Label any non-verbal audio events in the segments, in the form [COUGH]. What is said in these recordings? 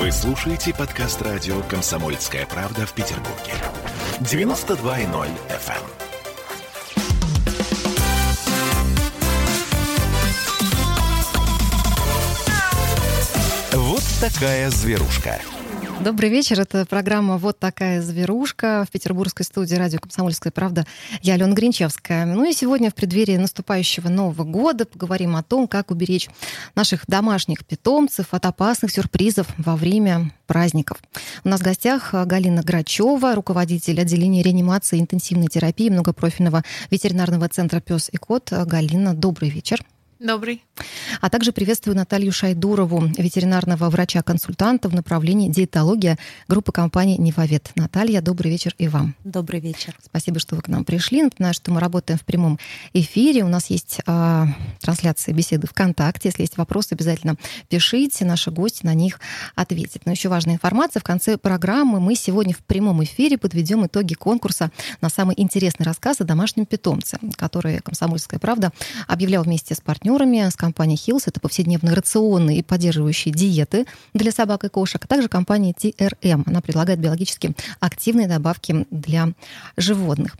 Вы слушаете подкаст радио «Комсомольская правда» в Петербурге. 92.0 FM. Вот такая зверушка. Добрый вечер. Это программа «Вот такая зверушка» в петербургской студии радио «Комсомольская правда». Я Алена Гринчевская. Ну и сегодня в преддверии наступающего Нового года поговорим о том, как уберечь наших домашних питомцев от опасных сюрпризов во время праздников. У нас в гостях Галина Грачева, руководитель отделения реанимации интенсивной терапии многопрофильного ветеринарного центра «Пес и кот». Галина, добрый вечер. Добрый. А также приветствую Наталью Шайдурову, ветеринарного врача-консультанта в направлении диетология группы компании «Невовет». Наталья, добрый вечер и вам. Добрый вечер. Спасибо, что вы к нам пришли. Напоминаю, что мы работаем в прямом эфире. У нас есть э, трансляция беседы ВКонтакте. Если есть вопросы, обязательно пишите. Наши гости на них ответят. Но еще важная информация. В конце программы мы сегодня в прямом эфире подведем итоги конкурса на самый интересный рассказ о домашнем питомце, который «Комсомольская правда» объявлял вместе с партнером партнерами с компанией Hills. Это повседневные рационы и поддерживающие диеты для собак и кошек, а также компания TRM. Она предлагает биологически активные добавки для животных.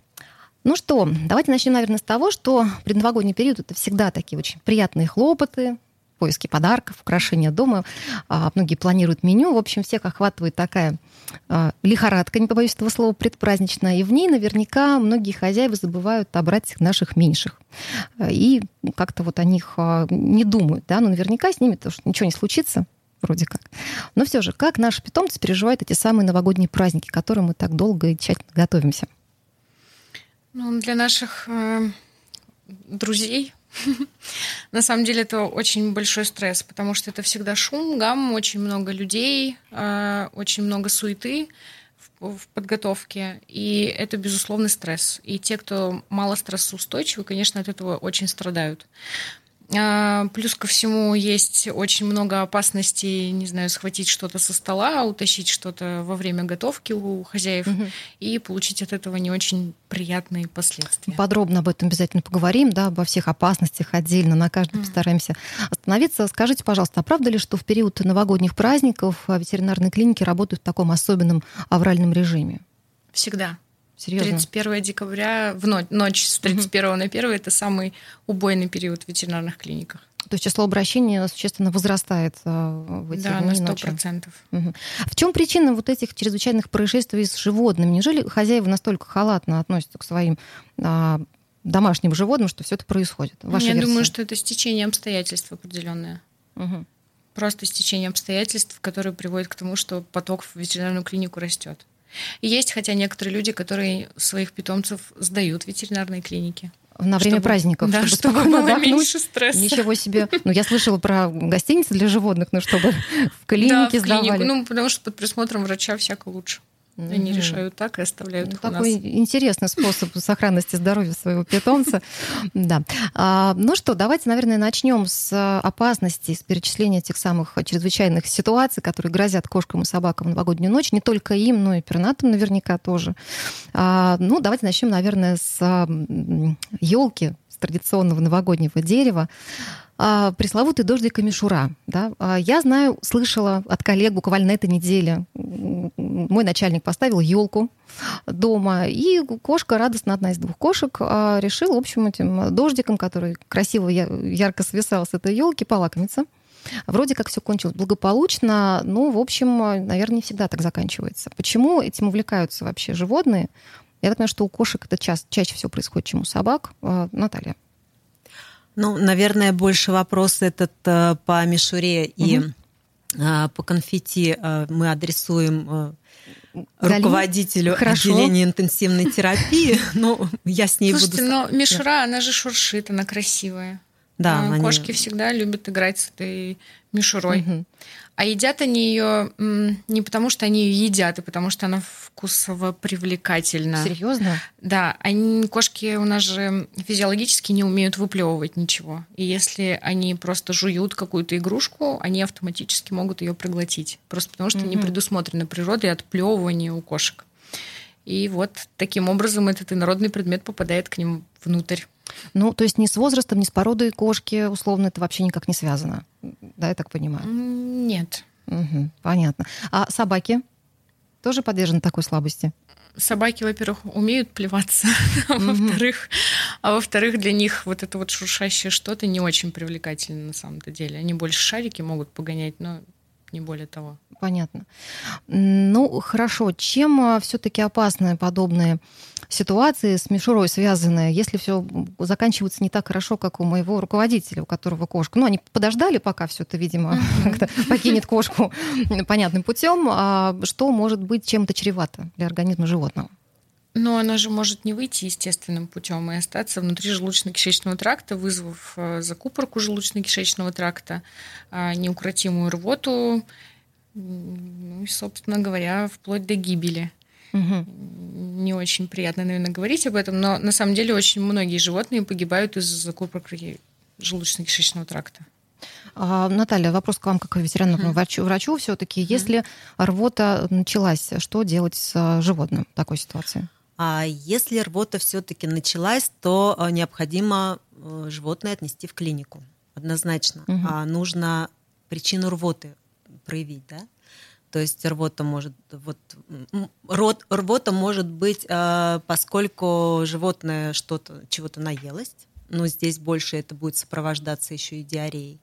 Ну что, давайте начнем, наверное, с того, что предновогодний период это всегда такие очень приятные хлопоты, поиски подарков, украшения дома. А, многие планируют меню. В общем, всех охватывает такая а, лихорадка, не побоюсь этого слова, предпраздничная. И в ней наверняка многие хозяева забывают обрать наших меньших. И как-то вот о них а, не думают. Да? Но наверняка с ними тоже ничего не случится, вроде как. Но все же, как наши питомцы переживают эти самые новогодние праздники, к которым мы так долго и тщательно готовимся? Ну, для наших э, друзей На самом деле это очень большой стресс, потому что это всегда шум, гам, очень много людей, э, очень много суеты в подготовке, и это безусловный стресс. И те, кто мало стрессоустойчивы, конечно, от этого очень страдают. А, плюс ко всему есть очень много опасностей, не знаю, схватить что-то со стола, утащить что-то во время готовки у хозяев угу. и получить от этого не очень приятные последствия. Подробно об этом обязательно поговорим, да, обо всех опасностях отдельно, на каждом mm. постараемся остановиться. Скажите, пожалуйста, а правда ли, что в период новогодних праздников ветеринарные клиники работают в таком особенном авральном режиме? Всегда. Серьезно? 31 декабря, в ночь, ночь с 31 угу. на 1 это самый убойный период в ветеринарных клиниках. То есть число обращений существенно возрастает э, в эти да, на 100%. Угу. В чем причина вот этих чрезвычайных происшествий с животными? Неужели хозяева настолько халатно относятся к своим а, домашним животным, что все это происходит? Ваша Я версия? думаю, что это стечение обстоятельств определенное. Угу. Просто стечение обстоятельств, которые приводят к тому, что поток в ветеринарную клинику растет. Есть, хотя некоторые люди, которые своих питомцев сдают в ветеринарные клиники. На время чтобы, праздников, да, чтобы, чтобы [LAUGHS] было меньше стресса. Ничего себе. Ну, я слышала про гостиницы для животных, но чтобы [LAUGHS] в клинике да, в клинику. Ну, потому что под присмотром врача всяко лучше. Mm-hmm. Они решают так и оставляют ну, их Такой у нас. интересный способ сохранности здоровья своего питомца. Да. А, ну что, давайте, наверное, начнем с опасности, с перечисления тех самых чрезвычайных ситуаций, которые грозят кошкам и собакам в новогоднюю ночь. Не только им, но и пернатым наверняка тоже. А, ну, давайте начнем, наверное, с елки, с традиционного новогоднего дерева а, пресловутый дождик и мишура. Да? А, я знаю, слышала от коллег буквально на этой неделе. Мой начальник поставил елку дома, и кошка, радостно одна из двух кошек, а, решила, в общем, этим дождиком, который красиво, ярко свисал с этой елки, полакомиться. Вроде как все кончилось благополучно, но, в общем, наверное, не всегда так заканчивается. Почему этим увлекаются вообще животные? Я так понимаю, что у кошек это ча- чаще всего происходит, чем у собак. Наталья. Ну, наверное, больше вопрос этот э, по мишуре и угу. по конфетти э, мы адресуем руководителю Хорошо. отделения интенсивной терапии. [LAUGHS] Ну, я с ней Слушайте, буду... но мишура, она же шуршит, она красивая. Да, Кошки они... всегда любят играть с этой мишурой. Угу. А едят они ее не потому, что они ее едят, а потому что она вкусово привлекательна. Серьезно? Да, они, кошки у нас же физиологически не умеют выплевывать ничего. И если они просто жуют какую-то игрушку, они автоматически могут ее проглотить. Просто потому что mm-hmm. не предусмотрено природой отплевывание у кошек. И вот таким образом этот инородный предмет попадает к ним внутрь. Ну, то есть ни с возрастом, ни с породой кошки, условно, это вообще никак не связано. Да, я так понимаю? Нет. Угу, понятно. А собаки тоже подвержены такой слабости? собаки, во-первых, умеют плеваться, [LAUGHS] а во-вторых, а во-вторых, для них вот это вот шуршащее что-то не очень привлекательно на самом-то деле. Они больше шарики могут погонять, но не более того. Понятно. Ну, хорошо. Чем а, все-таки опасны подобные ситуации с мишурой связанные, если все заканчивается не так хорошо, как у моего руководителя, у которого кошка. Ну, они подождали, пока все это, видимо, [LAUGHS] покинет кошку [LAUGHS] понятным путем. А что может быть чем-то чревато для организма животного? Но она же может не выйти естественным путем и остаться внутри желудочно-кишечного тракта, вызвав э, закупорку желудочно-кишечного тракта, а, неукротимую рвоту, ну и, собственно говоря, вплоть до гибели. Угу. Не очень приятно, наверное, говорить об этом, но на самом деле очень многие животные погибают из-за закупорки желудочно-кишечного тракта. А, Наталья, вопрос к вам как ветеринарному mm. врачу. врачу все-таки, mm. если рвота началась, что делать с животным в такой ситуации? А если рвота все-таки началась, то э, необходимо э, животное отнести в клинику. Однозначно. Угу. А нужно причину рвоты проявить, да? То есть рвота может вот рот, рвота может быть, э, поскольку животное что-то чего-то наелось, но здесь больше это будет сопровождаться еще и диареей.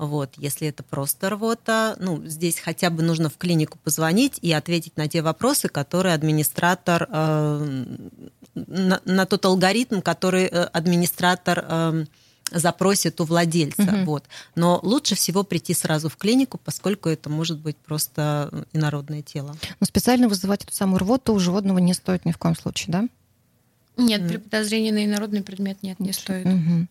Вот, если это просто рвота, ну, здесь хотя бы нужно в клинику позвонить и ответить на те вопросы, которые администратор, э, на, на тот алгоритм, который э, администратор э, запросит у владельца. Угу. Вот. Но лучше всего прийти сразу в клинику, поскольку это может быть просто инородное тело. Но специально вызывать эту самую рвоту у животного не стоит ни в коем случае, да? Нет, при подозрении на инородный предмет нет, не стоит. Угу.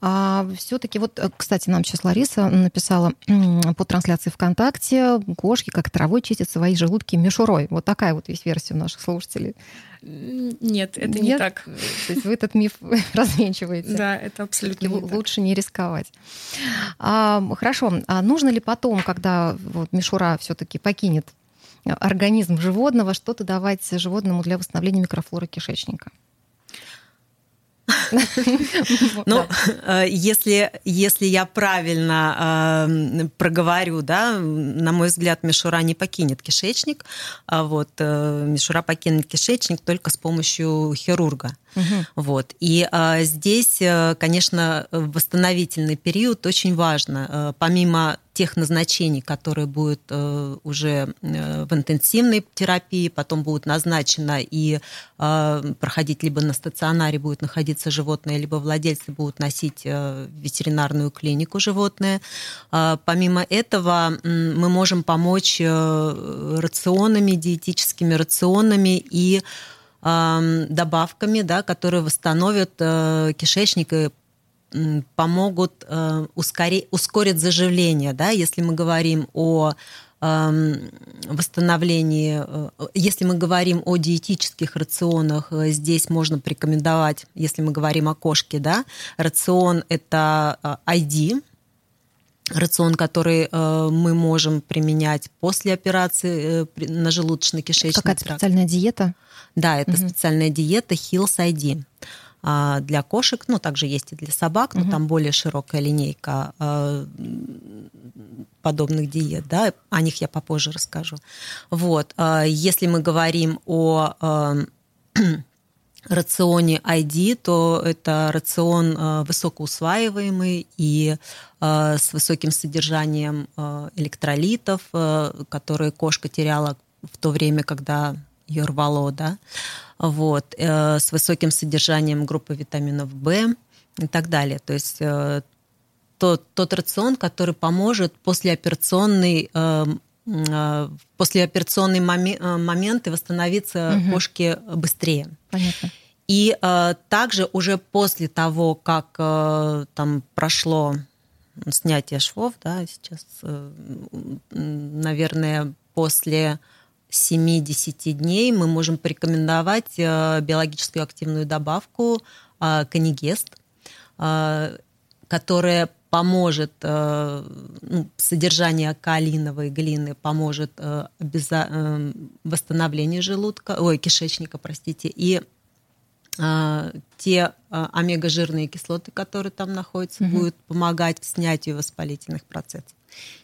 А все-таки вот, э, кстати, нам сейчас Лариса написала по трансляции ВКонтакте, кошки как травой чистят свои желудки мишурой. Вот такая вот есть версия у наших слушателей. Нет, это Нет? не так. То есть вы этот миф [LAUGHS] развенчиваете. Да, это абсолютно не Лучше так. не рисковать. А, хорошо. А нужно ли потом, когда вот мишура все-таки покинет организм животного, что-то давать животному для восстановления микрофлоры кишечника? [LAUGHS] Ну, э, если, если я правильно э, проговорю, да, на мой взгляд, мишура не покинет кишечник, а вот э, мишура покинет кишечник только с помощью хирурга. Угу. Вот. И а, здесь, э, конечно, восстановительный период очень важно. Э, помимо тех назначений, которые будут э, уже в интенсивной терапии, потом будут назначено и проходить либо на стационаре будет находиться животное, либо владельцы будут носить в ветеринарную клинику животное. Помимо этого мы можем помочь рационами, диетическими рационами и добавками, да, которые восстановят э, кишечник и помогут э, ускорить, ускорить заживление. Да, если мы говорим о восстановлении, э, если мы говорим о диетических рационах, здесь можно порекомендовать, если мы говорим о кошке, да, рацион это ID, рацион, который мы можем применять после операции на желудочно-кишечный Какая-то специальная диета? Да, это угу. специальная диета Hills ID а, для кошек, ну, также есть и для собак, но угу. там более широкая линейка а, подобных диет, да, о них я попозже расскажу. Вот, а, если мы говорим о рационе ID, то это рацион высокоусваиваемый и с высоким содержанием электролитов, которые кошка теряла в то время, когда ее рвало, да, вот, э, с высоким содержанием группы витаминов В и так далее. То есть э, тот, тот рацион, который поможет послеоперационный э, э, послеоперационный моми- э, момент и восстановиться угу. кошке быстрее. Понятно. И э, также уже после того, как э, там прошло снятие швов, да, сейчас, э, наверное, после 7-10 дней мы можем порекомендовать э, биологическую активную добавку э, канигест, э, которая поможет ну, содержание калиновой глины, поможет обяза- восстановлению желудка, ой, кишечника, простите, и те омега-жирные кислоты, которые там находятся, угу. будут помогать в снятию воспалительных процессов.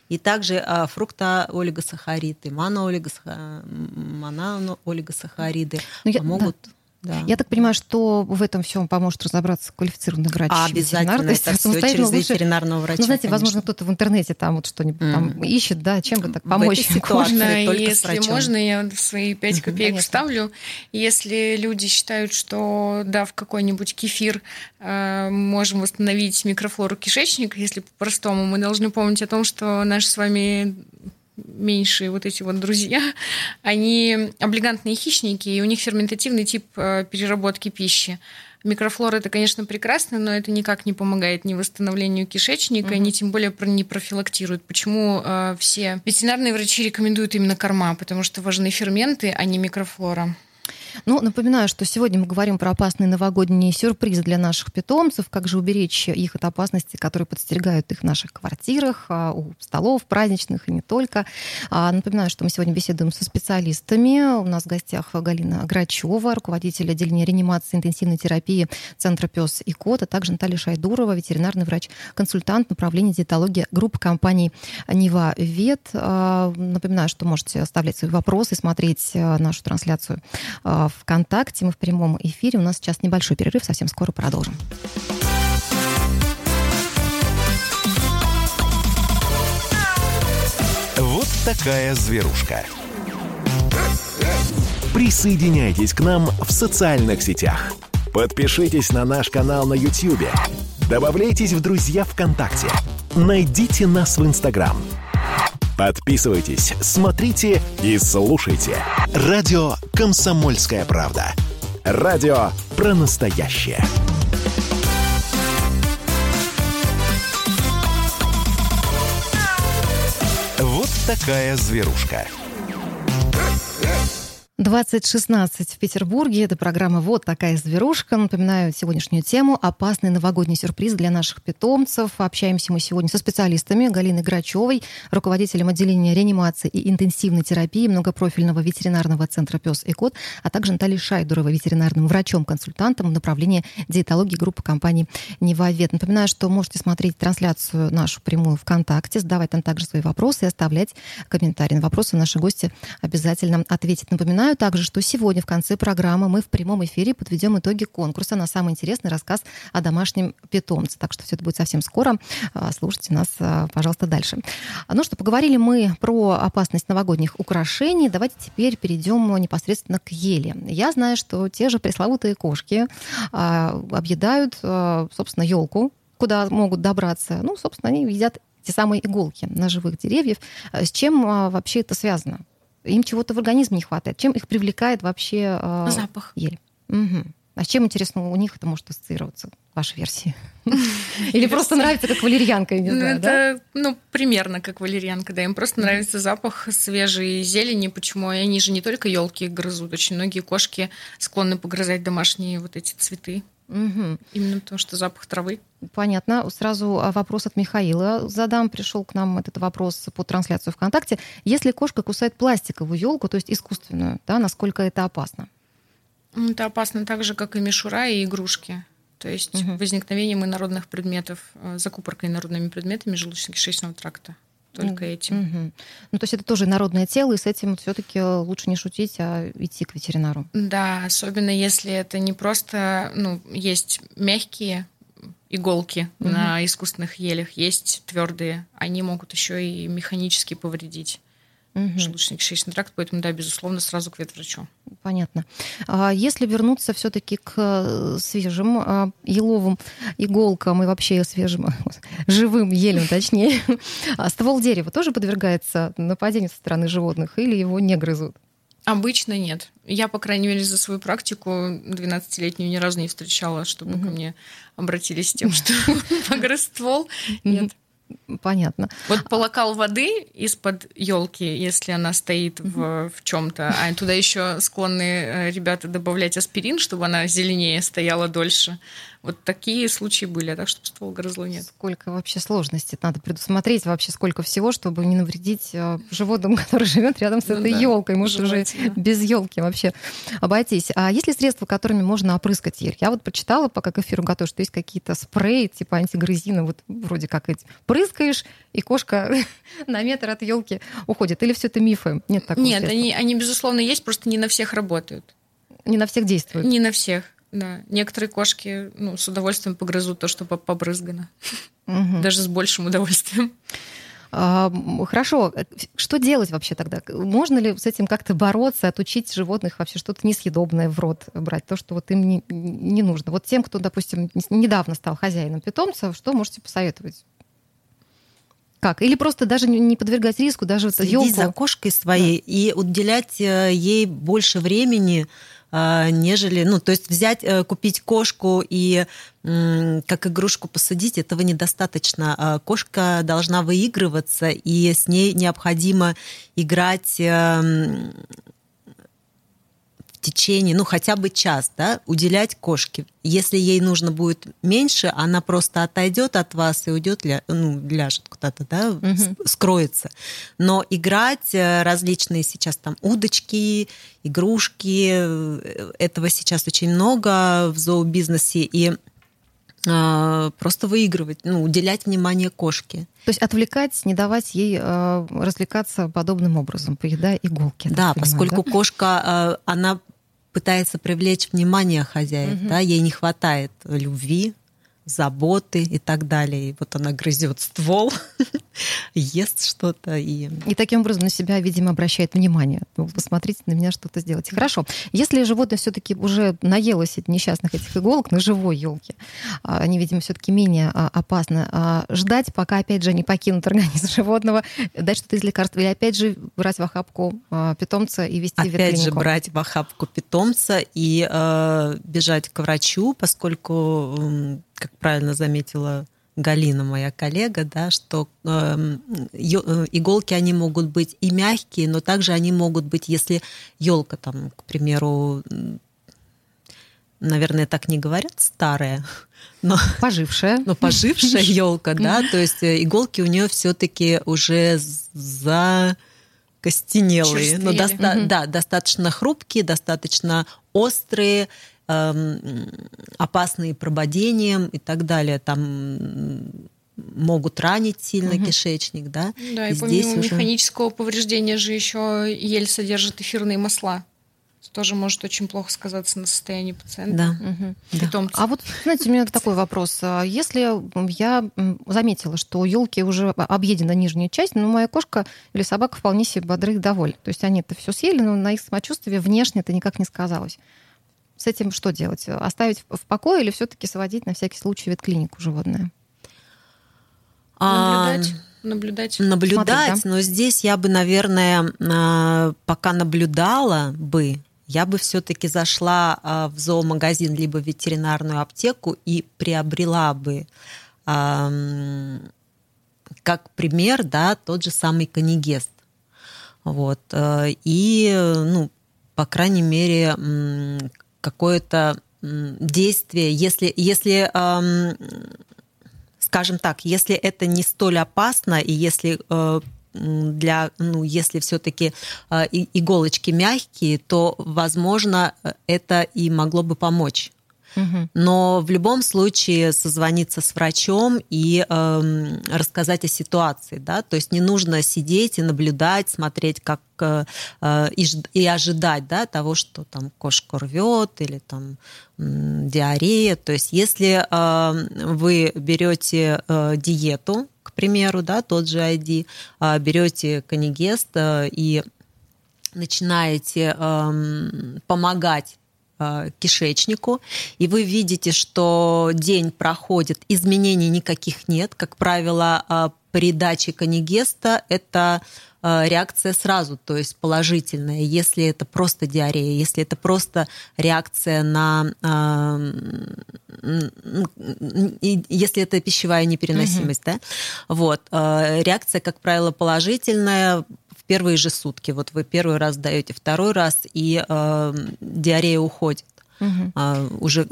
И также а, фруктоолигосахариды, моноолигосахариды ну, могут... Да да. Я так понимаю, что в этом всем поможет разобраться квалифицированный врач. А, обязательно, ветеринар, это все через лучше... ветеринарного врача. Ну, знаете, конечно. возможно, кто-то в интернете там вот что-нибудь mm. там ищет, да, чем бы так помочь. Можно, если можно, я свои пять копеек вставлю. Если люди считают, что, да, в какой-нибудь кефир э, можем восстановить микрофлору кишечника, если по-простому, мы должны помнить о том, что наши с вами меньшие вот эти вот друзья, [LAUGHS] они облигантные хищники, и у них ферментативный тип э, переработки пищи. Микрофлора это, конечно, прекрасно, но это никак не помогает ни восстановлению кишечника, угу. ни тем более не профилактирует. Почему э, все ветеринарные врачи рекомендуют именно корма? Потому что важны ферменты, а не микрофлора. Ну, напоминаю, что сегодня мы говорим про опасные новогодние сюрпризы для наших питомцев, как же уберечь их от опасности, которые подстерегают их в наших квартирах, а, у столов праздничных и не только. А, напоминаю, что мы сегодня беседуем со специалистами. У нас в гостях Галина Грачева, руководитель отделения реанимации интенсивной терапии Центра «Пес и кот», а также Наталья Шайдурова, ветеринарный врач-консультант направления диетологии группы компаний «Нева Вет». А, напоминаю, что можете оставлять свои вопросы, смотреть нашу трансляцию ВКонтакте. Мы в прямом эфире. У нас сейчас небольшой перерыв. Совсем скоро продолжим. Вот такая зверушка. Присоединяйтесь к нам в социальных сетях. Подпишитесь на наш канал на YouTube. Добавляйтесь в друзья ВКонтакте. Найдите нас в Инстаграм – Подписывайтесь, смотрите и слушайте. Радио «Комсомольская правда». Радио про настоящее. Вот такая зверушка. 2016 в Петербурге. Это программа «Вот такая зверушка». Напоминаю сегодняшнюю тему «Опасный новогодний сюрприз для наших питомцев». Общаемся мы сегодня со специалистами Галиной Грачевой, руководителем отделения реанимации и интенсивной терапии многопрофильного ветеринарного центра «Пес и кот», а также Натальей Шайдуровой, ветеринарным врачом-консультантом в направлении диетологии группы компании «Невовет». Напоминаю, что можете смотреть трансляцию нашу прямую ВКонтакте, задавать там также свои вопросы и оставлять комментарии. На вопросы наши гости обязательно ответят. Напоминаю, Напоминаю также, что сегодня в конце программы мы в прямом эфире подведем итоги конкурса на самый интересный рассказ о домашнем питомце. Так что все это будет совсем скоро. А, слушайте нас, а, пожалуйста, дальше. Ну что, поговорили мы про опасность новогодних украшений. Давайте теперь перейдем непосредственно к еле. Я знаю, что те же пресловутые кошки а, объедают, собственно, елку, куда могут добраться. Ну, собственно, они едят те самые иголки на живых деревьев. С чем вообще это связано? Им чего-то в организме не хватает. Чем их привлекает вообще э, запах ель? Угу. А с чем, интересно, у них это может ассоциироваться, ваша версия? [LAUGHS] Или просто нравится, как валерьянка, не ну, знаю, Это, ну, примерно как валерьянка, да. Им просто нравится запах свежей зелени. Почему? И они же не только елки грызут. Очень многие кошки склонны погрызать домашние вот эти цветы. Угу. Именно потому, что запах травы. Понятно. Сразу а, вопрос от Михаила задам. Пришел к нам этот вопрос по трансляцию ВКонтакте. Если кошка кусает пластиковую елку, то есть искусственную, да, насколько это опасно? Это опасно так же, как и мишура и игрушки. То есть угу. возникновением инородных предметов, э, закупоркой инородными предметами желудочно-кишечного тракта только этим. Угу. Ну, то есть это тоже народное тело, и с этим все-таки лучше не шутить, а идти к ветеринару. Да, особенно если это не просто, ну, есть мягкие иголки угу. на искусственных елях, есть твердые, они могут еще и механически повредить угу. желудочно-кишечный тракт, поэтому, да, безусловно, сразу к ветврачу. Понятно. А если вернуться все-таки к э, свежим а, еловым иголкам и вообще свежим, [LAUGHS] живым елям, точнее, [LAUGHS] а ствол дерева тоже подвергается нападению со стороны животных или его не грызут? Обычно нет. Я, по крайней мере, за свою практику 12-летнюю ни разу не встречала, чтобы угу. ко мне обратились с тем, [LAUGHS] что погрыз ствол. Нет. Понятно. Вот полокал воды из-под елки, если она стоит в, в чем-то, а туда еще склонны э, ребята добавлять аспирин, чтобы она зеленее стояла дольше. Вот такие случаи были, а так, чтобы ствол грызло, нет. Сколько вообще сложностей надо предусмотреть, вообще сколько всего, чтобы не навредить э, животному, [LAUGHS] который живет рядом с ну, этой да, елкой. Может, уже без елки вообще обойтись. А есть ли средства, которыми можно опрыскать ель? Я вот прочитала, пока к эфиру готовлю, что есть какие-то спреи, типа антигрызина, вот вроде как эти. Прыскаешь, и кошка [LAUGHS] на метр от елки уходит. Или все это мифы? Нет такого Нет, они, они, безусловно, есть, просто не на всех работают. Не на всех действуют? Не на всех. Да, некоторые кошки ну, с удовольствием погрызут то, что побрызгано. Угу. Даже с большим удовольствием. А, хорошо, что делать вообще тогда? Можно ли с этим как-то бороться, отучить животных вообще что-то несъедобное в рот брать, то, что вот им не, не нужно? Вот тем, кто, допустим, недавно стал хозяином питомца, что можете посоветовать? Как? Или просто даже не подвергать риску, даже Следить вот елку... за кошкой своей да. и уделять э, ей больше времени, нежели, ну, то есть взять, э, купить кошку и как игрушку посадить, этого недостаточно. А кошка должна выигрываться, и с ней необходимо играть эм, течение, ну хотя бы час, да, уделять кошке. Если ей нужно будет меньше, она просто отойдет от вас и уйдет, ля, ну, ляжет куда-то, да, угу. скроется. Но играть э, различные сейчас там удочки, игрушки, э, этого сейчас очень много в зообизнесе, и а, просто выигрывать, ну, уделять внимание кошке. То есть отвлекать, не давать ей э, развлекаться подобным образом, поедая иголки. Да, поскольку да? кошка, э, она пытается привлечь внимание хозяев, угу. да, ей не хватает любви, заботы и так далее. И вот она грызет ствол, [LAUGHS] ест что-то. И... и таким образом на себя, видимо, обращает внимание. Ну, посмотрите на меня, что-то сделайте. Хорошо. Если животное все-таки уже наелось от несчастных этих иголок на живой елке, а, они, видимо, все-таки менее а, опасны. А, ждать, пока опять же не покинут [LAUGHS] организм животного, дать что-то из лекарства, или опять же брать в охапку питомца и вести опять в Опять же брать в охапку питомца и э, бежать к врачу, поскольку как правильно заметила Галина, моя коллега, да, что эм, э, иголки они могут быть и мягкие, но также они могут быть, если елка там, к примеру, наверное, так не говорят, старая, [LAUGHS] но пожившая, но пожившая [LAUGHS] елка, да, то есть э, иголки у нее все-таки уже за костенелые, но доста- угу. да, достаточно хрупкие, достаточно острые, опасные прободением и так далее. Там могут ранить сильно угу. кишечник, да. Да, и, и помимо здесь механического уже... повреждения же еще ель содержит эфирные масла тоже может очень плохо сказаться на состоянии пациента. Да. Угу. Питомца. А вот, знаете, у меня такой вопрос. А если я заметила, что у елки уже объедена нижняя часть, но моя кошка или собака вполне себе бодры и довольны. То есть они это все съели, но на их самочувствие внешне это никак не сказалось. С этим что делать? Оставить в покое или все-таки сводить на всякий случай ветклинику животное? Наблюдать. Наблюдать. Наблюдать, Смотреть, да? но здесь я бы, наверное, а, пока наблюдала бы, я бы все-таки зашла а, в зоомагазин либо в ветеринарную аптеку и приобрела бы как пример, да, тот же самый канигест. Вот. Э, и, ну, по крайней мере, какое-то действие, если, если скажем так, если это не столь опасно, и если э, для, ну, если все-таки э, иголочки мягкие, то, возможно, это и могло бы помочь. Но в любом случае созвониться с врачом и э, рассказать о ситуации, да, то есть не нужно сидеть и наблюдать, смотреть, как э, э и, и ожидать, да, того, что там кошка рвет или там диарея. То есть если э, вы берете э, диету, к примеру, да, тот же ID, э, берете канигест э, и начинаете э, помогать кишечнику, и вы видите, что день проходит, изменений никаких нет. Как правило, э, при даче канигеста это э, реакция сразу, то есть положительная. Если это просто диарея, если это просто реакция на... Если это пищевая непереносимость, угу. да? Вот. Реакция, как правило, положительная, первые же сутки. Вот вы первый раз даете, второй раз, и э, диарея уходит. угу. уже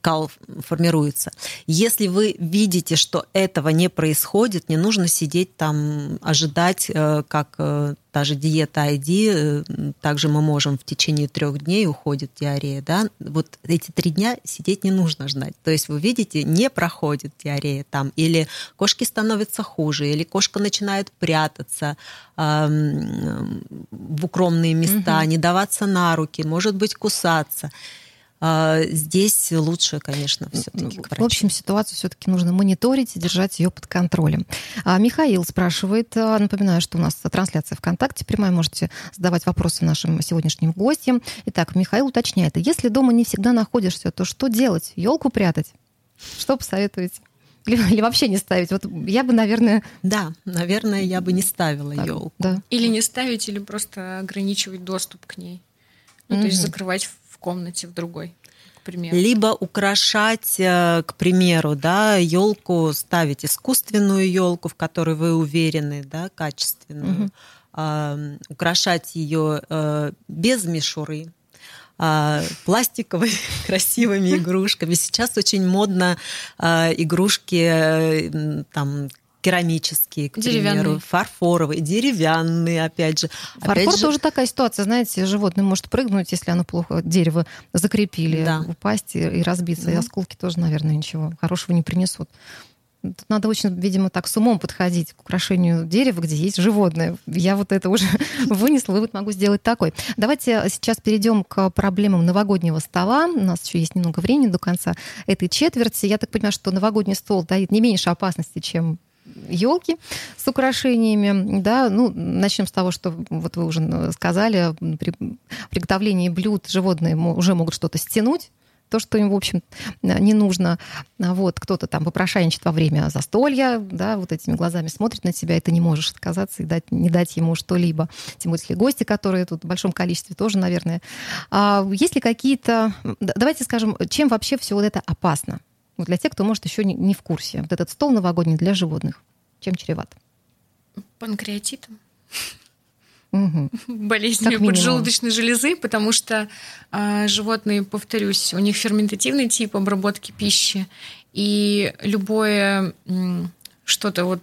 кал формируется. Если вы видите, что этого не происходит, не нужно сидеть там, ожидать, э, как э, та же диета ID, э, также мы можем в течение трех дней уходит диарея, да, вот эти три дня сидеть не нужно ждать. То есть вы видите, не проходит диарея там, или кошки становятся хуже, или кошка начинает прятаться э, в укромные места, угу. не даваться на руки, может быть, кусаться. А, здесь лучше, конечно, все-таки. В общем, ситуацию все-таки нужно мониторить и держать ее под контролем. А Михаил спрашивает, а, напоминаю, что у нас трансляция ВКонтакте прямая, можете задавать вопросы нашим сегодняшним гостям. Итак, Михаил уточняет, если дома не всегда находишься, то что делать? Елку прятать? Что посоветуете? Или, или вообще не ставить? Вот я бы, наверное... Да, наверное, я бы не ставила елку. Да. Или не ставить, или просто ограничивать доступ к ней. Ну, mm-hmm. то есть закрывать комнате, в другой. К примеру. Либо украшать, э, к примеру, да, елку, ставить искусственную елку, в которой вы уверены, да, качественную, угу. э, украшать ее э, без мишуры, а, пластиковыми [LAUGHS] красивыми игрушками. Сейчас очень модно а, игрушки э, там керамические, к примеру, фарфоровые, деревянные, опять же. Фарфор опять же... тоже такая ситуация, знаете, животное может прыгнуть, если оно плохо дерево закрепили, да. упасть и разбиться, mm и осколки тоже, наверное, ничего хорошего не принесут. Тут надо очень, видимо, так с умом подходить к украшению дерева, где есть животное. Я вот это уже [LAUGHS] вынесла, вывод могу сделать такой. Давайте сейчас перейдем к проблемам новогоднего стола. У нас еще есть немного времени до конца этой четверти. Я так понимаю, что новогодний стол дает не меньше опасности, чем елки с украшениями. Да, ну, начнем с того, что вот вы уже сказали, при приготовлении блюд животные уже могут что-то стянуть, то, что им, в общем, не нужно. Вот, кто-то там попрошайничает во время застолья, да, вот этими глазами смотрит на тебя, и ты не можешь отказаться и дать, не дать ему что-либо. Тем более, гости, которые тут в большом количестве тоже, наверное. А есть ли какие-то... Давайте скажем, чем вообще все вот это опасно? Вот для тех, кто, может, еще не, не в курсе. Вот этот стол новогодний для животных. Чем чреват? Панкреатитом. [LAUGHS] Угу. Поджелудочной железы, потому что э, животные, повторюсь, у них ферментативный тип обработки пищи, и любое что-то вот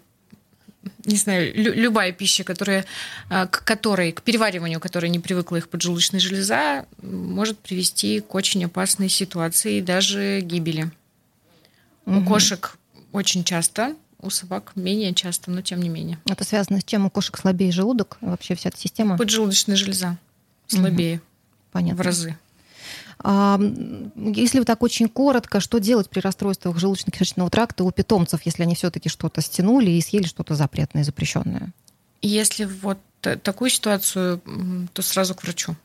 не знаю, лю- любая пища, которая, к которой, к перевариванию которой не привыкла их поджелудочная железа, может привести к очень опасной ситуации и даже гибели. Угу. У кошек очень часто, у собак менее часто, но тем не менее. Это связано с чем? У кошек слабее желудок? Вообще вся эта система? Поджелудочная железа слабее. Угу. Понятно. В разы. А, если вот так очень коротко, что делать при расстройствах желудочно-кишечного тракта у питомцев, если они все-таки что-то стянули и съели что-то запретное, запрещенное? Если вот такую ситуацию, то сразу к врачу.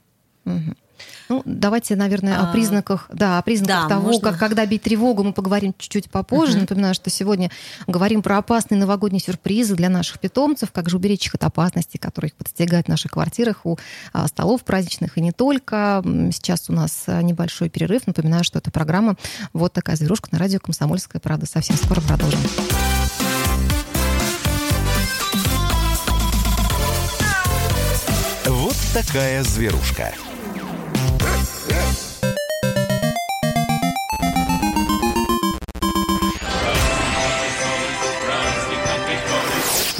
Угу. Ну, давайте, наверное, а, о признаках, да, о признаках да, того, можно... как, когда бить тревогу, мы поговорим чуть-чуть попозже. Uh-huh. Напоминаю, что сегодня говорим про опасные новогодние сюрпризы для наших питомцев, как же уберечь их от опасности, которые их подстерегают в наших квартирах, у а, столов праздничных и не только. Сейчас у нас а, небольшой перерыв. Напоминаю, что это программа «Вот такая зверушка» на радио «Комсомольская правда». Совсем скоро продолжим. Вот такая зверушка.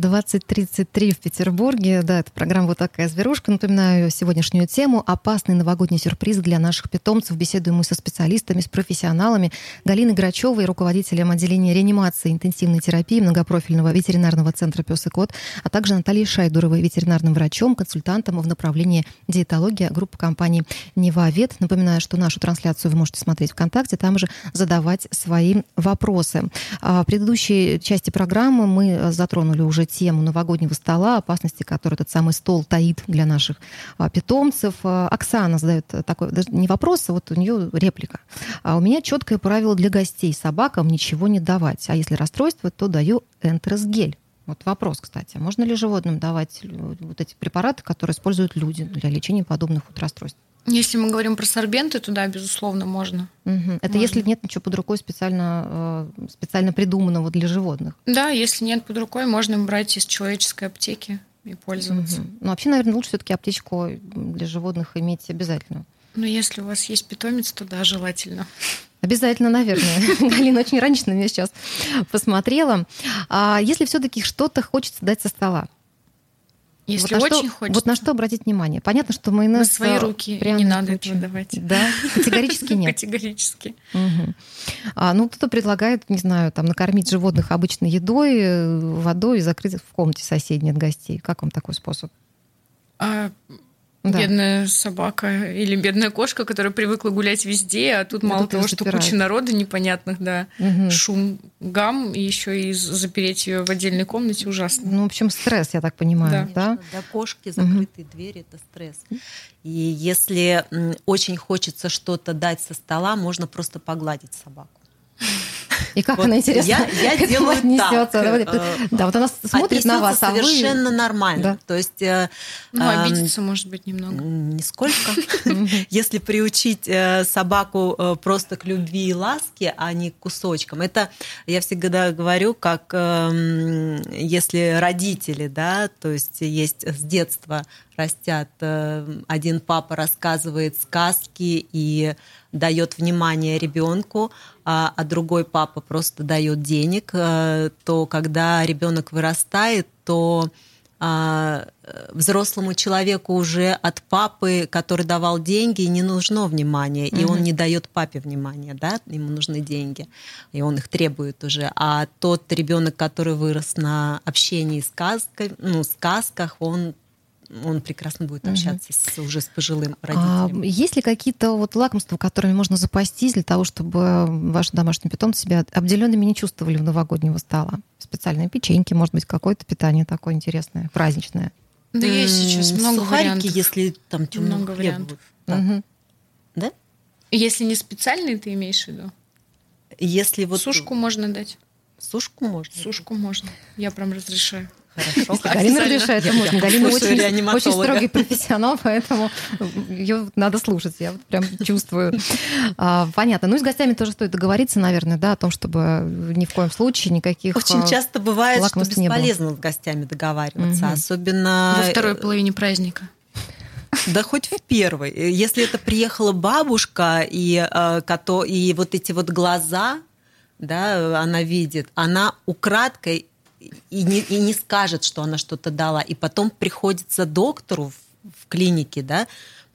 20.33 в Петербурге. Да, это программа «Вот такая зверушка». Напоминаю сегодняшнюю тему «Опасный новогодний сюрприз для наших питомцев». Беседуем мы со специалистами, с профессионалами. Галиной Грачевой, руководителем отделения реанимации интенсивной терапии многопрофильного ветеринарного центра «Пес и кот», а также Натальей Шайдуровой, ветеринарным врачом, консультантом в направлении диетология группы компании «Невавет». Напоминаю, что нашу трансляцию вы можете смотреть ВКонтакте, там же задавать свои вопросы. А в предыдущей части программы мы затронули уже тему новогоднего стола, опасности, которые этот самый стол таит для наших а, питомцев. А, Оксана задает такой, даже не вопрос, а вот у нее реплика. А у меня четкое правило для гостей. Собакам ничего не давать. А если расстройство, то даю энтеросгель. Вот вопрос, кстати. Можно ли животным давать вот эти препараты, которые используют люди для лечения подобных вот расстройств? Если мы говорим про сорбенты, то да, безусловно, можно. Угу. Это можно. если нет ничего под рукой специально, э, специально придуманного для животных. Да, если нет под рукой, можно брать из человеческой аптеки и пользоваться. Угу. Ну, вообще, наверное, лучше все-таки аптечку для животных иметь обязательно. Ну, если у вас есть питомец, то да, желательно. Обязательно, наверное. [LAUGHS] Галина очень раньше на меня сейчас посмотрела. А если все-таки что-то хочется дать со стола, если вот очень что, хочется. Вот на что обратить внимание? Понятно, что майонез... На свои руки не надо этого давать. Да? Категорически нет? Категорически. Угу. А, ну, кто-то предлагает, не знаю, там, накормить животных обычной едой, э, водой и закрыть в комнате соседней от гостей. Как вам такой способ? А, да. Бедная собака или бедная кошка, которая привыкла гулять везде, а тут а мало того, что куча народа непонятных, да, угу. шум, гам, и еще и запереть ее в отдельной комнате ужасно. Ну, в общем, стресс, я так понимаю, да? Конечно, да? Для кошки закрытые угу. двери это стресс. И если очень хочется что-то дать со стола, можно просто погладить собаку. И как вот она, интересно, я, я [LAUGHS] делаю отнесется. Так. Э, да, вот она смотрит на вас, а совершенно нормально. Да. То есть... Э, ну, обидеться, может быть, немного. Нисколько. [LAUGHS] Если приучить э, собаку просто к любви и ласке, а не к кусочкам. Это, я всегда говорю, как эм, если родители, да, то есть есть с детства растят, один папа рассказывает сказки и дает внимание ребенку, а, а другой папа просто дает денег, э, то когда ребенок вырастает, то а, взрослому человеку уже от папы, который давал деньги, не нужно внимание, и он не дает папе внимания, да, ему нужны деньги, и он их требует уже. А тот ребенок, который вырос на общении сказкой, ну, сказках, он он прекрасно будет общаться угу. с, уже с пожилым а родителем. А есть ли какие-то вот лакомства, которыми можно запастись для того, чтобы ваши домашние питомцы себя обделенными не чувствовали в новогоднего стола? Специальные печеньки, может быть, какое-то питание такое интересное, праздничное? Да есть сейчас много Сухарики, вариантов. если там темного много вариантов. Угу. Да? Если не специальные, ты имеешь в виду? Если вот... Сушку можно дать. Сушку можно? Сушку можно. Я прям разрешаю. Хорошо. Галина разрешает, это можно. Галина очень, очень строгий профессионал, поэтому ее надо слушать, я вот прям чувствую. А, понятно. Ну и с гостями тоже стоит договориться, наверное, да, о том, чтобы ни в коем случае никаких Очень часто бывает, что бесполезно с гостями договариваться, угу. особенно... Во второй половине праздника. Да хоть в первой. Если это приехала бабушка, и, э, и вот эти вот глаза, да, она видит, она украдкой и не, и не скажет, что она что-то дала. И потом приходится доктору в, в клинике, да,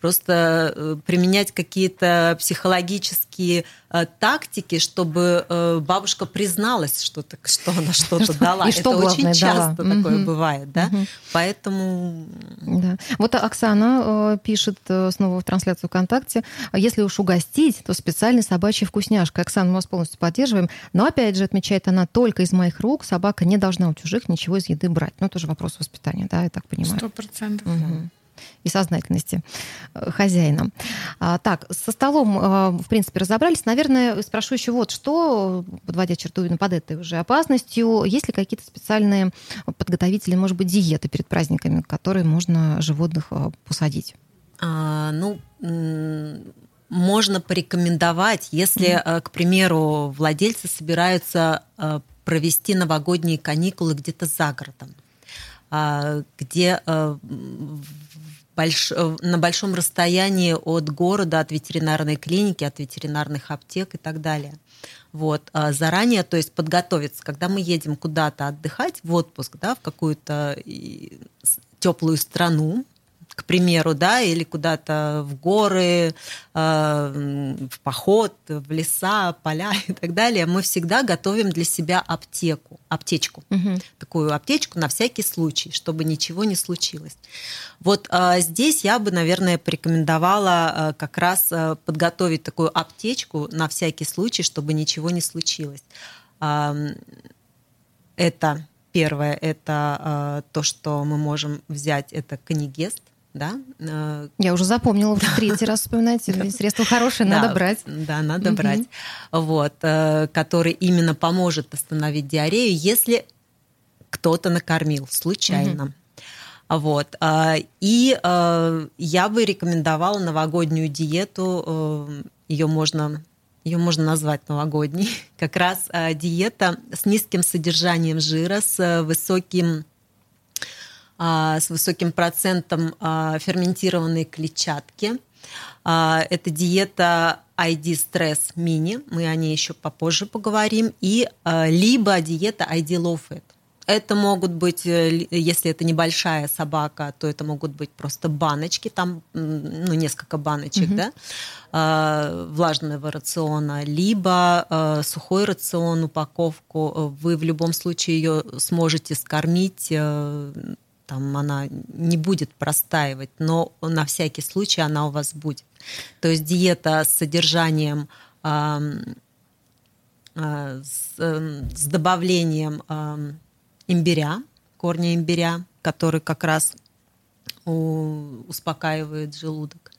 просто э, применять какие-то психологические э, тактики, чтобы э, бабушка призналась, что, так, что она что-то дала. И Это что очень часто дала. такое угу. бывает, да? Угу. Поэтому... Да. Вот Оксана пишет снова в трансляцию ВКонтакте, если уж угостить, то специальный собачий вкусняшка. Оксана, мы вас полностью поддерживаем. Но опять же, отмечает она, только из моих рук собака не должна у чужих ничего из еды брать. Ну, тоже вопрос воспитания, да, я так понимаю. Сто процентов. Угу и сознательности э, хозяина. Так, со столом, э, в принципе, разобрались. Наверное, спрошу еще вот что, подводя черту под этой уже опасностью, есть ли какие-то специальные подготовители, может быть, диеты перед праздниками, которые можно животных э, посадить? А, ну, можно порекомендовать, если, mm-hmm. к примеру, владельцы собираются провести новогодние каникулы где-то за городом, а, где больш... Э, на большом расстоянии от города, от ветеринарной клиники, от ветеринарных аптек и так далее. Вот. А заранее, то есть подготовиться, когда мы едем куда-то отдыхать в отпуск, да, в какую-то теплую страну, к примеру, да, или куда-то в горы, э, в поход, в леса, поля [LAUGHS] и так далее, мы всегда готовим для себя аптеку, аптечку, угу. такую аптечку на всякий случай, чтобы ничего не случилось. Вот э, здесь я бы, наверное, порекомендовала э, как раз подготовить такую аптечку на всякий случай, чтобы ничего не случилось. Это Первое – это то, что мы можем взять, это канигест, да. Я уже запомнила, уже [LAUGHS] третий раз вспоминаете. Средства хорошие, надо брать. Да, надо брать. Вот, который именно поможет остановить диарею, если кто-то накормил случайно. Вот. И я бы рекомендовала новогоднюю диету. Ее можно ее можно назвать новогодней, [LAUGHS] как раз э, диета с низким содержанием жира, с э, высоким э, с высоким процентом ферментированной клетчатки. Это диета ID Stress Mini, мы о ней еще попозже поговорим, и либо диета ID Low Fat. Это могут быть, э, если это небольшая собака, то это могут быть просто баночки, там ну, несколько баночек, угу. да, э, влажного рациона, либо э, сухой рацион, упаковку. Вы в любом случае ее сможете скормить, э, там она не будет простаивать, но на всякий случай она у вас будет. То есть диета с содержанием э, э, с, э, с добавлением э, имбиря, корня имбиря, который как раз успокаивает желудок.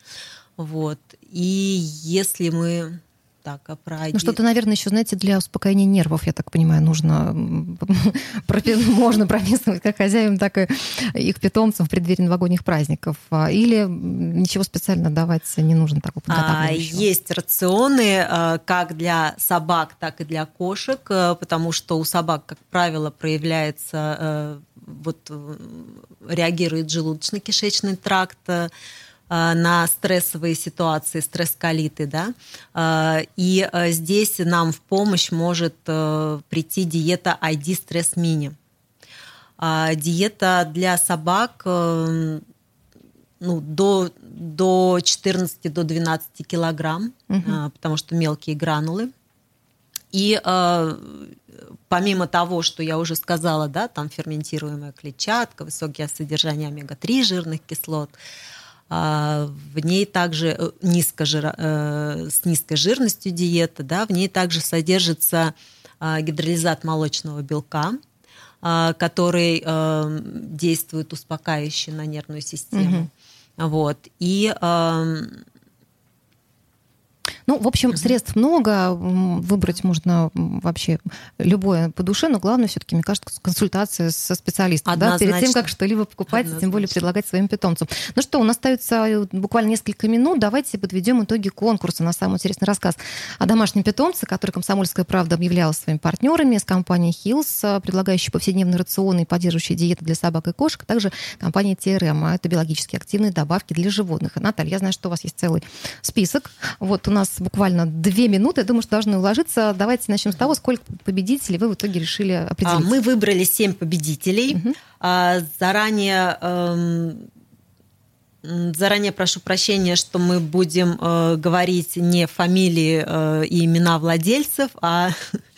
Вот. И если мы так, а про... Ну, что-то, наверное, еще, знаете, для успокоения нервов, я так понимаю, нужно, [LAUGHS] можно прописывать как хозяевам, так и их питомцам в преддверии новогодних праздников. А, или ничего специально давать не нужно такого а, Есть рационы а, как для собак, так и для кошек, потому что у собак, как правило, проявляется вот реагирует желудочно-кишечный тракт, Э, на стрессовые ситуации, стресс-колиты, да, э, и э, здесь нам в помощь может прийти диета ID Stress Mini. Диета для собак ну, до, до 14 до 12 килограмм, угу. потому что мелкие гранулы. И помимо того, что я уже сказала, да, там ферментируемая клетчатка, высокое содержание омега-3 жирных кислот, а, в ней также э, низкожир, э, с низкой жирностью диета, да, в ней также содержится а, гидролизат молочного белка, а, который э, действует успокаивающе на нервную систему. Угу. Вот. И ну, в общем, средств много, выбрать можно вообще любое по душе, но главное все-таки, мне кажется, консультация со специалистом, да, перед тем, как что-либо покупать, Однозначно. тем более предлагать своим питомцам. Ну что, у нас остается э, буквально несколько минут, давайте подведем итоги конкурса на самый интересный рассказ о домашнем питомце, который «Комсомольская правда» объявляла своими партнерами с компанией Hills, э, предлагающей повседневные рационы и поддерживающие диеты для собак и кошек, а также компания TRM, это биологически активные добавки для животных. Наталья, я знаю, что у вас есть целый список. Вот у нас буквально две минуты. Я думаю, что должны уложиться. Давайте начнем с того, сколько победителей вы в итоге решили а, определить. Мы выбрали семь победителей. Угу. Заранее эм, Заранее прошу прощения, что мы будем э, говорить не фамилии э, и имена владельцев, а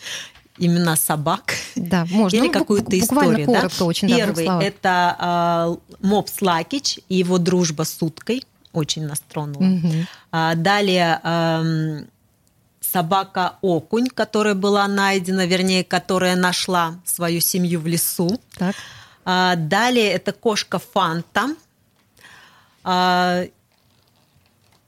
[LAUGHS] имена собак. Да, можно. Или ну, какую-то историю. Коротко, да? очень, Первый да, это э, Мопс Лакич и его дружба с уткой очень нас тронуло. Угу. А, далее эм, собака Окунь, которая была найдена, вернее, которая нашла свою семью в лесу. Так. А, далее это кошка Фанта. А,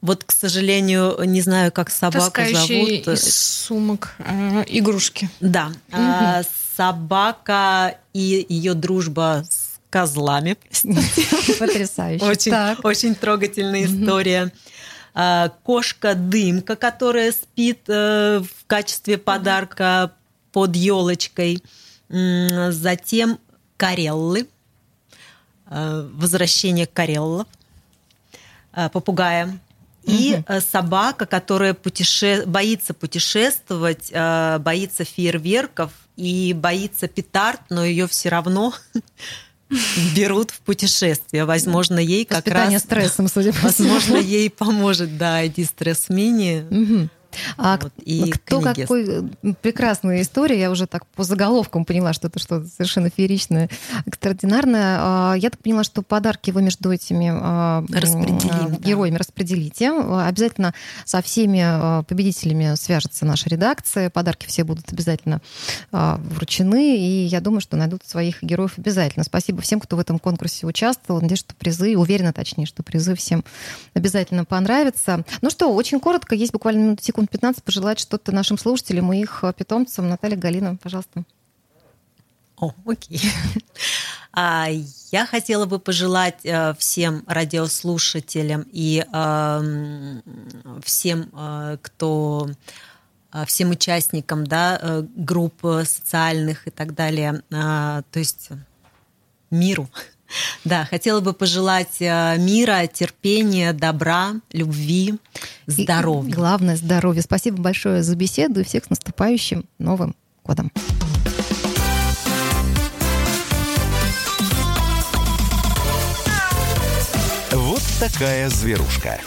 вот, к сожалению, не знаю, как собаку Таскающие зовут. из сумок э, игрушки. Да. Угу. А, собака и ее дружба с козлами. [LAUGHS] Потрясающе. Очень, очень трогательная история. А, кошка-дымка, которая спит э, в качестве подарка под елочкой. Затем кареллы. Э, возвращение кареллов. Э, попугая. И угу. собака, которая путеше... боится путешествовать, боится фейерверков и боится петард, но ее все равно [LAUGHS] берут в путешествие. Возможно, ей как раз... стрессом, судя по Возможно, ей поможет, да, ID стресс мини. А вот, и кто книги. какой прекрасная история, я уже так по заголовкам поняла, что это что-то совершенно фееричное, экстраординарное. А, я так поняла, что подарки вы между этими а, героями да. распределите. Обязательно со всеми победителями свяжется наша редакция, подарки все будут обязательно вручены, и я думаю, что найдут своих героев обязательно. Спасибо всем, кто в этом конкурсе участвовал. Надеюсь, что призы, уверена точнее, что призы всем обязательно понравятся. Ну что, очень коротко, есть буквально минут секунд 15, пожелать что-то нашим слушателям и их питомцам. Наталья Галина, пожалуйста. О, окей. [LAUGHS] А, я хотела бы пожелать э, всем радиослушателям и эм, всем, э, кто э, всем участникам да, групп социальных и так далее, то есть миру, [LAUGHS] да, хотела бы пожелать э, мира, терпения, добра, любви, здоровья. И главное здоровье. Спасибо большое за беседу и всех с наступающим Новым годом. Вот такая зверушка.